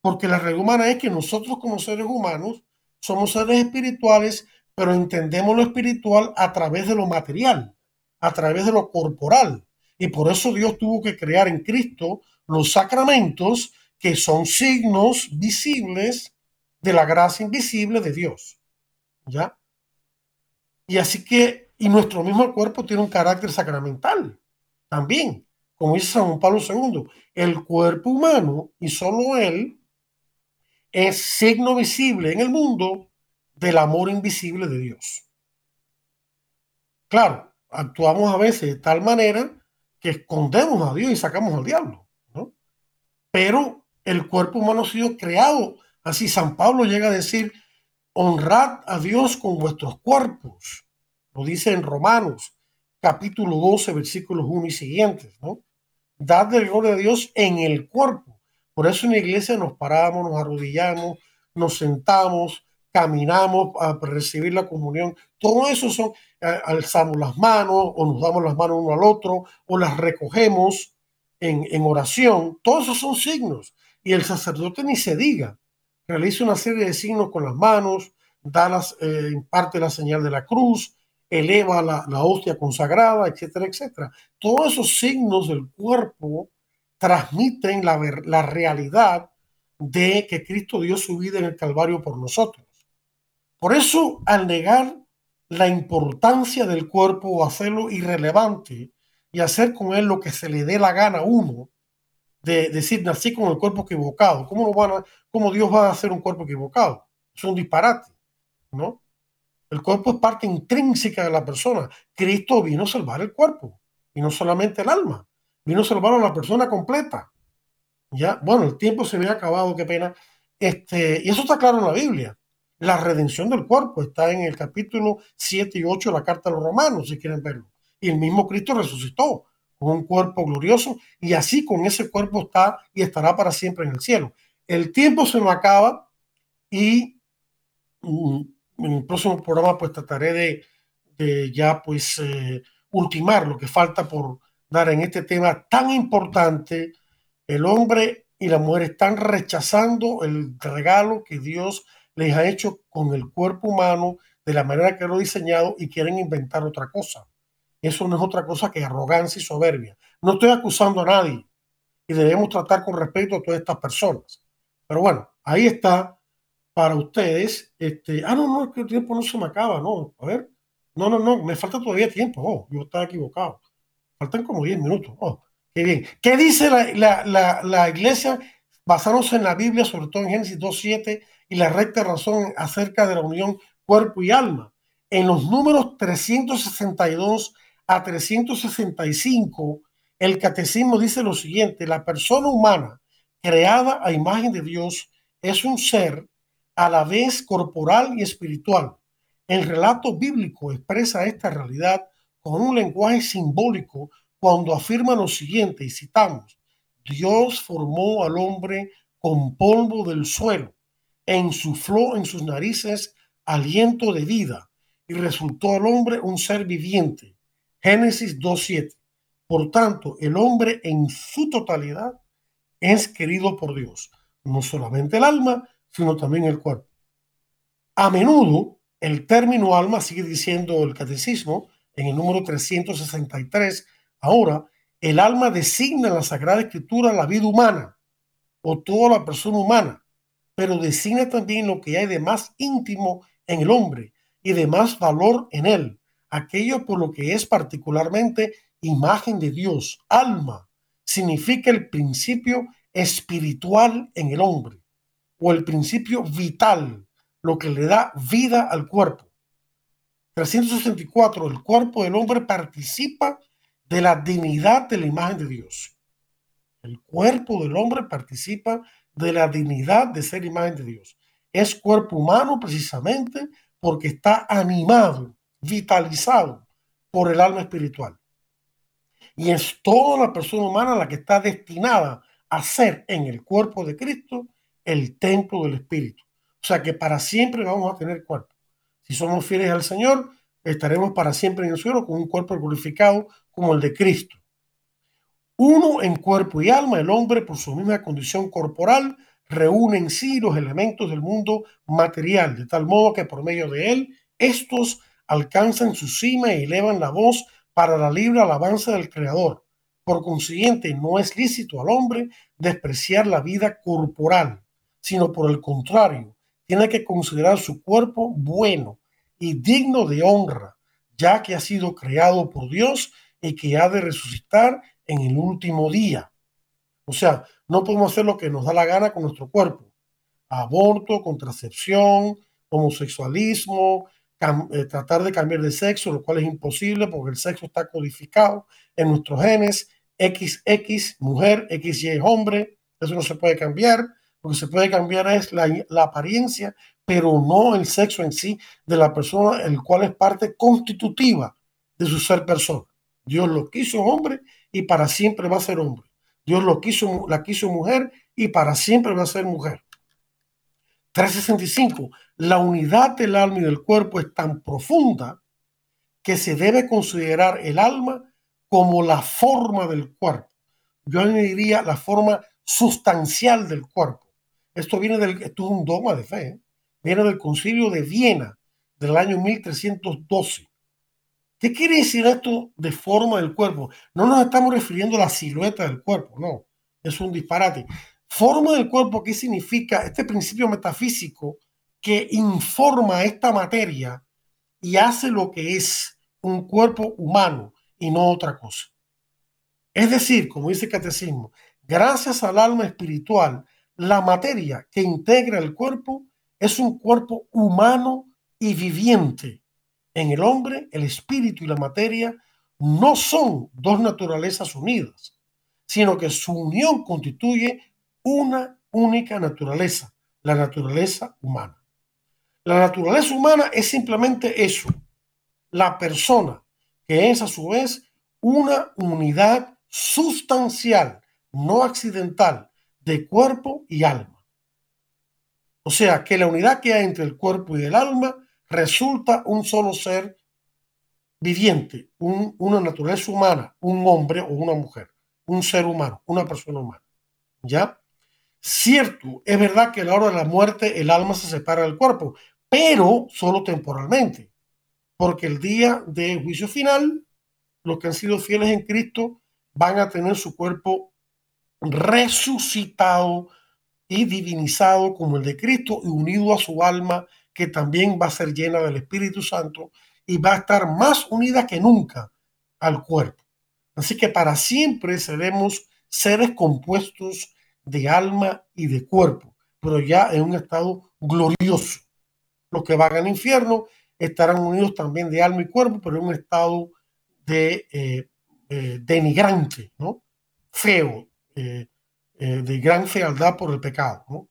porque la realidad humana es que nosotros como seres humanos somos seres espirituales, pero entendemos lo espiritual a través de lo material, a través de lo corporal. Y por eso Dios tuvo que crear en Cristo los sacramentos que son signos visibles de la gracia invisible de Dios. ¿Ya? Y así que, y nuestro mismo cuerpo tiene un carácter sacramental también, como dice San Pablo II, el cuerpo humano y solo él es signo visible en el mundo del amor invisible de Dios. Claro, actuamos a veces de tal manera que escondemos a Dios y sacamos al diablo, ¿no? Pero el cuerpo humano ha sido creado, así San Pablo llega a decir, honrad a Dios con vuestros cuerpos, lo dice en Romanos capítulo 12, versículos 1 y siguientes, ¿no? Dad gloria a Dios en el cuerpo por eso en la iglesia nos paramos, nos arrodillamos, nos sentamos, caminamos a recibir la comunión. Todo eso son, eh, alzamos las manos o nos damos las manos uno al otro o las recogemos en, oración. Todos esos son signos. Y el sacerdote ni se diga. Realiza una serie de signos con las manos, da las, eh, imparte la señal de la cruz, eleva la, la hostia consagrada, etcétera, etcétera. Todos esos signos del cuerpo transmiten la, la realidad de que Cristo dio su vida en el Calvario por nosotros. Por eso, al negar la importancia del cuerpo o hacerlo irrelevante y hacer con él lo que se le dé la gana a uno, de decir, nací con el cuerpo equivocado, ¿cómo, lo van a, cómo Dios va a hacer un cuerpo equivocado? Es un disparate, ¿no? El cuerpo es parte intrínseca de la persona. Cristo vino a salvar el cuerpo y no solamente el alma vino a salvar a la persona completa. Ya, bueno, el tiempo se me acabado, qué pena. Este, y eso está claro en la Biblia. La redención del cuerpo está en el capítulo 7 y 8 de la carta a los romanos, si quieren verlo. Y el mismo Cristo resucitó con un cuerpo glorioso y así con ese cuerpo está y estará para siempre en el cielo. El tiempo se me acaba y mm, en el próximo programa pues trataré de, de ya pues eh, ultimar lo que falta por, dar en este tema tan importante. El hombre y la mujer están rechazando el regalo que Dios les ha hecho con el cuerpo humano de la manera que lo ha diseñado y quieren inventar otra cosa. Eso no es otra cosa que arrogancia y soberbia. No estoy acusando a nadie y debemos tratar con respeto a todas estas personas. Pero bueno, ahí está para ustedes. Este, ah, no, no, es que el tiempo no se me acaba, no. A ver, no, no, no, me falta todavía tiempo. Oh, yo estaba equivocado. Faltan como 10 minutos. Oh, Qué bien. ¿Qué dice la, la, la, iglesia basándose en la Biblia, sobre todo en Génesis 2.7 y la recta razón acerca de la unión cuerpo y alma? En los números 362 a 365, el catecismo dice lo siguiente, la persona humana creada a imagen de Dios es un ser a la vez corporal y espiritual. El relato bíblico expresa esta realidad con un lenguaje simbólico cuando afirma lo siguiente, y citamos, Dios formó al hombre con polvo del suelo e insufló en sus narices aliento de vida y resultó al hombre un ser viviente. Génesis 2.7. Por tanto, el hombre en su totalidad es querido por Dios, no solamente el alma, sino también el cuerpo. A menudo, el término alma, sigue diciendo el catecismo, en el número 363, ahora, el alma designa en la Sagrada Escritura la vida humana o toda la persona humana, pero designa también lo que hay de más íntimo en el hombre y de más valor en él, aquello por lo que es particularmente imagen de Dios, alma, significa el principio espiritual en el hombre o el principio vital, lo que le da vida al cuerpo. 364, el cuerpo del hombre participa de la dignidad de la imagen de Dios. El cuerpo del hombre participa de la dignidad de ser imagen de Dios. Es cuerpo humano precisamente porque está animado, vitalizado por el alma espiritual. Y es toda la persona humana la que está destinada a ser en el cuerpo de Cristo el templo del Espíritu. O sea que para siempre vamos a tener cuerpo. Si somos fieles al Señor, estaremos para siempre en el cielo con un cuerpo glorificado como el de Cristo. Uno en cuerpo y alma, el hombre por su misma condición corporal reúne en sí los elementos del mundo material, de tal modo que por medio de él, estos alcanzan su cima y elevan la voz para la libre alabanza del Creador. Por consiguiente, no es lícito al hombre despreciar la vida corporal, sino por el contrario, tiene que considerar su cuerpo bueno y digno de honra, ya que ha sido creado por Dios y que ha de resucitar en el último día. O sea, no podemos hacer lo que nos da la gana con nuestro cuerpo. Aborto, contracepción, homosexualismo, eh, tratar de cambiar de sexo, lo cual es imposible porque el sexo está codificado en nuestros genes, XX, mujer, XY, hombre, eso no se puede cambiar. Lo que se puede cambiar es la, la apariencia, pero no el sexo en sí de la persona, el cual es parte constitutiva de su ser persona. Dios lo quiso hombre y para siempre va a ser hombre. Dios lo quiso, la quiso mujer y para siempre va a ser mujer. 365. La unidad del alma y del cuerpo es tan profunda que se debe considerar el alma como la forma del cuerpo. Yo diría la forma sustancial del cuerpo. Esto viene del, esto es un dogma de fe, ¿eh? Viene del concilio de Viena del año 1312. ¿Qué quiere decir esto de forma del cuerpo? No nos estamos refiriendo a la silueta del cuerpo, no, es un disparate. Forma del cuerpo, ¿qué significa? Este principio metafísico que informa esta materia y hace lo que es un cuerpo humano y no otra cosa. Es decir, como dice el catecismo, gracias al alma espiritual, la materia que integra el cuerpo es un cuerpo humano y viviente en el hombre, el espíritu y la materia no son dos naturalezas unidas, sino que su unión constituye una única naturaleza, la naturaleza humana. La naturaleza humana es simplemente eso, la persona, que es a su vez una unidad sustancial, no accidental, de cuerpo y alma. O sea, que la unidad que hay entre el cuerpo y el alma resulta un solo ser viviente, una naturaleza humana, un hombre o una mujer, un ser humano, una persona humana. ¿Ya? Cierto, es verdad que a la hora de la muerte el alma se separa del cuerpo, pero solo temporalmente, porque el día de juicio final, los que han sido fieles en Cristo van a tener su cuerpo resucitado y divinizado como el de Cristo y unido a su alma que también va a ser llena del Espíritu Santo y va a estar más unida que nunca al cuerpo. Así que para siempre seremos seres compuestos de alma y de cuerpo, pero ya en un estado glorioso. Los que van al infierno estarán unidos también de alma y cuerpo, pero en un estado de eh, eh, denigrante, ¿no? Feo, eh, de gran fealdad por el pecado, ¿no?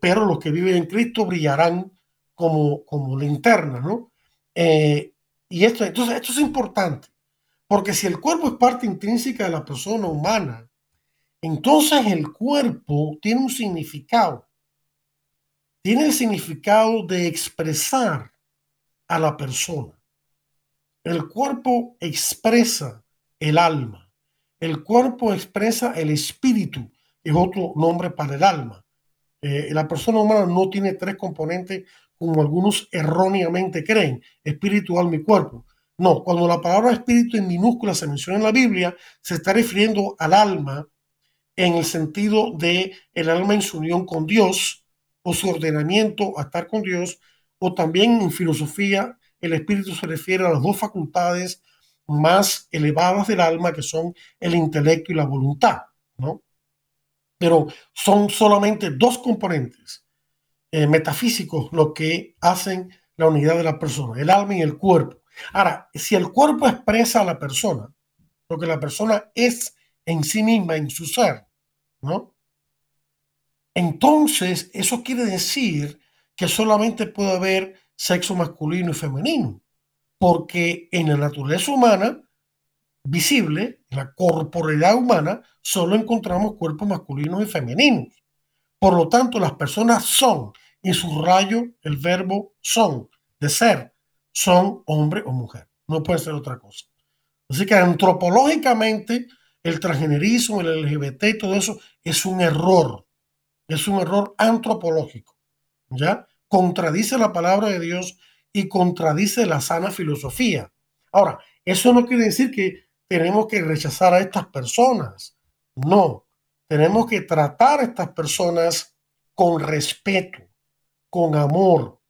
pero los que viven en Cristo brillarán como, como linterna, ¿no? y esto, entonces, esto es importante, porque si el cuerpo es parte intrínseca de la persona humana, entonces el cuerpo tiene un significado. Tiene el significado de expresar a la persona. El cuerpo expresa el alma. El cuerpo expresa el espíritu, es otro nombre para el alma. Eh, la persona humana no tiene tres componentes como algunos erróneamente creen, espíritu, alma y cuerpo. No, cuando la palabra espíritu en minúscula se menciona en la Biblia, se está refiriendo al alma en el sentido de el alma en su unión con Dios o su ordenamiento a estar con Dios, o también en filosofía el espíritu se refiere a las dos facultades más elevadas del alma que son el intelecto y la voluntad, ¿no? Pero son solamente dos componentes eh, metafísicos lo que hacen la unidad de la persona, el alma y el cuerpo. Ahora, si el cuerpo expresa a la persona, lo que la persona es en sí misma, en su ser, ¿no? Entonces, eso quiere decir que solamente puede haber sexo masculino y femenino, porque en la naturaleza humana visible, en la corporalidad humana, solo encontramos cuerpos masculinos y femeninos. Por lo tanto, las personas son, y su rayo, el verbo son, de ser, son hombre o mujer. No puede ser otra cosa. Así que antropológicamente, el transgenerismo, el LGBT y todo eso es un error. Es un error antropológico. ¿Ya? Contradice la palabra de Dios y contradice la sana filosofía. Ahora, eso no quiere decir que tenemos que rechazar a estas personas. No, tenemos que tratar a estas personas con respeto, con amor,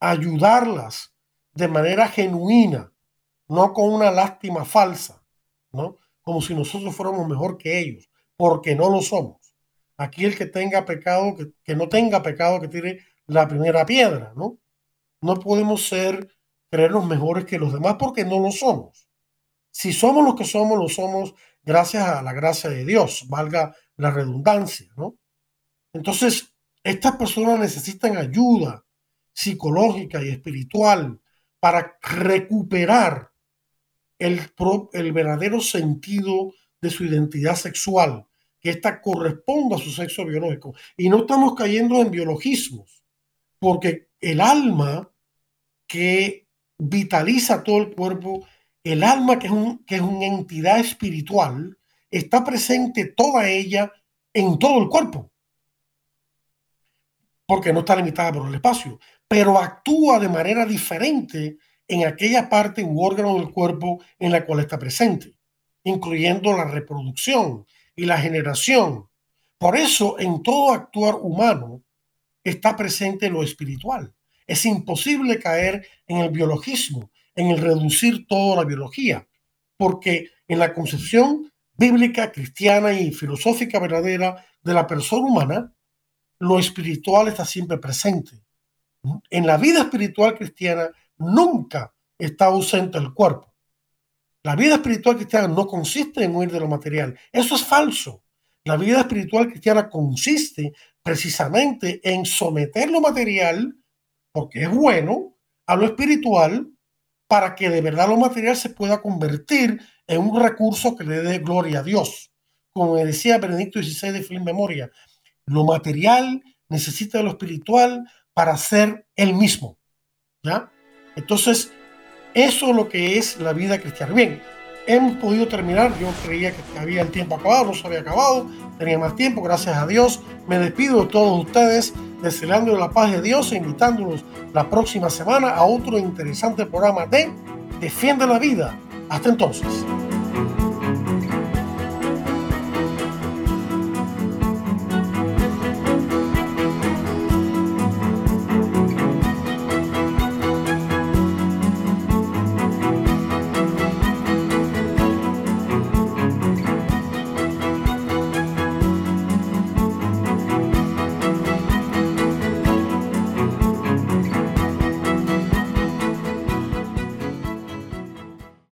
ayudarlas de manera genuina, no con una lástima falsa, ¿no? como si nosotros fuéramos mejor que ellos, porque no lo somos. Aquí el que tenga pecado, que, no tenga pecado, que tire la primera piedra, ¿no? No podemos ser, creernos mejores que los demás porque no lo somos. Si somos los que somos, lo somos gracias a la gracia de Dios, valga la redundancia, ¿no? Entonces, estas personas necesitan ayuda psicológica y espiritual para recuperar el, el verdadero sentido de su identidad sexual, que ésta corresponda a su sexo biológico. Y no estamos cayendo en biologismos, porque el alma que vitaliza todo el cuerpo, el alma que es, un, que es una entidad espiritual, está presente toda ella en todo el cuerpo, porque no está limitada por el espacio, pero actúa de manera diferente en aquella parte u órgano del cuerpo en la cual está presente, incluyendo la reproducción y la generación. Por eso, en todo actuar humano está presente lo espiritual. Es imposible caer en el biologismo, en el reducir toda la biología, porque en la concepción bíblica, cristiana y filosófica verdadera de la persona humana, lo espiritual está siempre presente. En la vida espiritual cristiana nunca está ausente el cuerpo. La vida espiritual cristiana no consiste en huir de lo material. Eso es falso. La vida espiritual cristiana consiste precisamente en someter lo material, porque es bueno, a lo espiritual, para que de verdad lo material se pueda convertir en un recurso que le dé gloria a Dios. Como decía Benedicto XVI de Film Memoria, lo material necesita de lo espiritual para ser el mismo. ¿Ya? Entonces, eso es lo que es la vida cristiana. Bien, hemos podido terminar. Yo creía que había el tiempo acabado, no se había acabado, tenía más tiempo, gracias a Dios. Me despido de todos ustedes, deseando la paz de Dios e invitándolos la próxima semana a otro interesante programa de Defiende la Vida. Hasta entonces.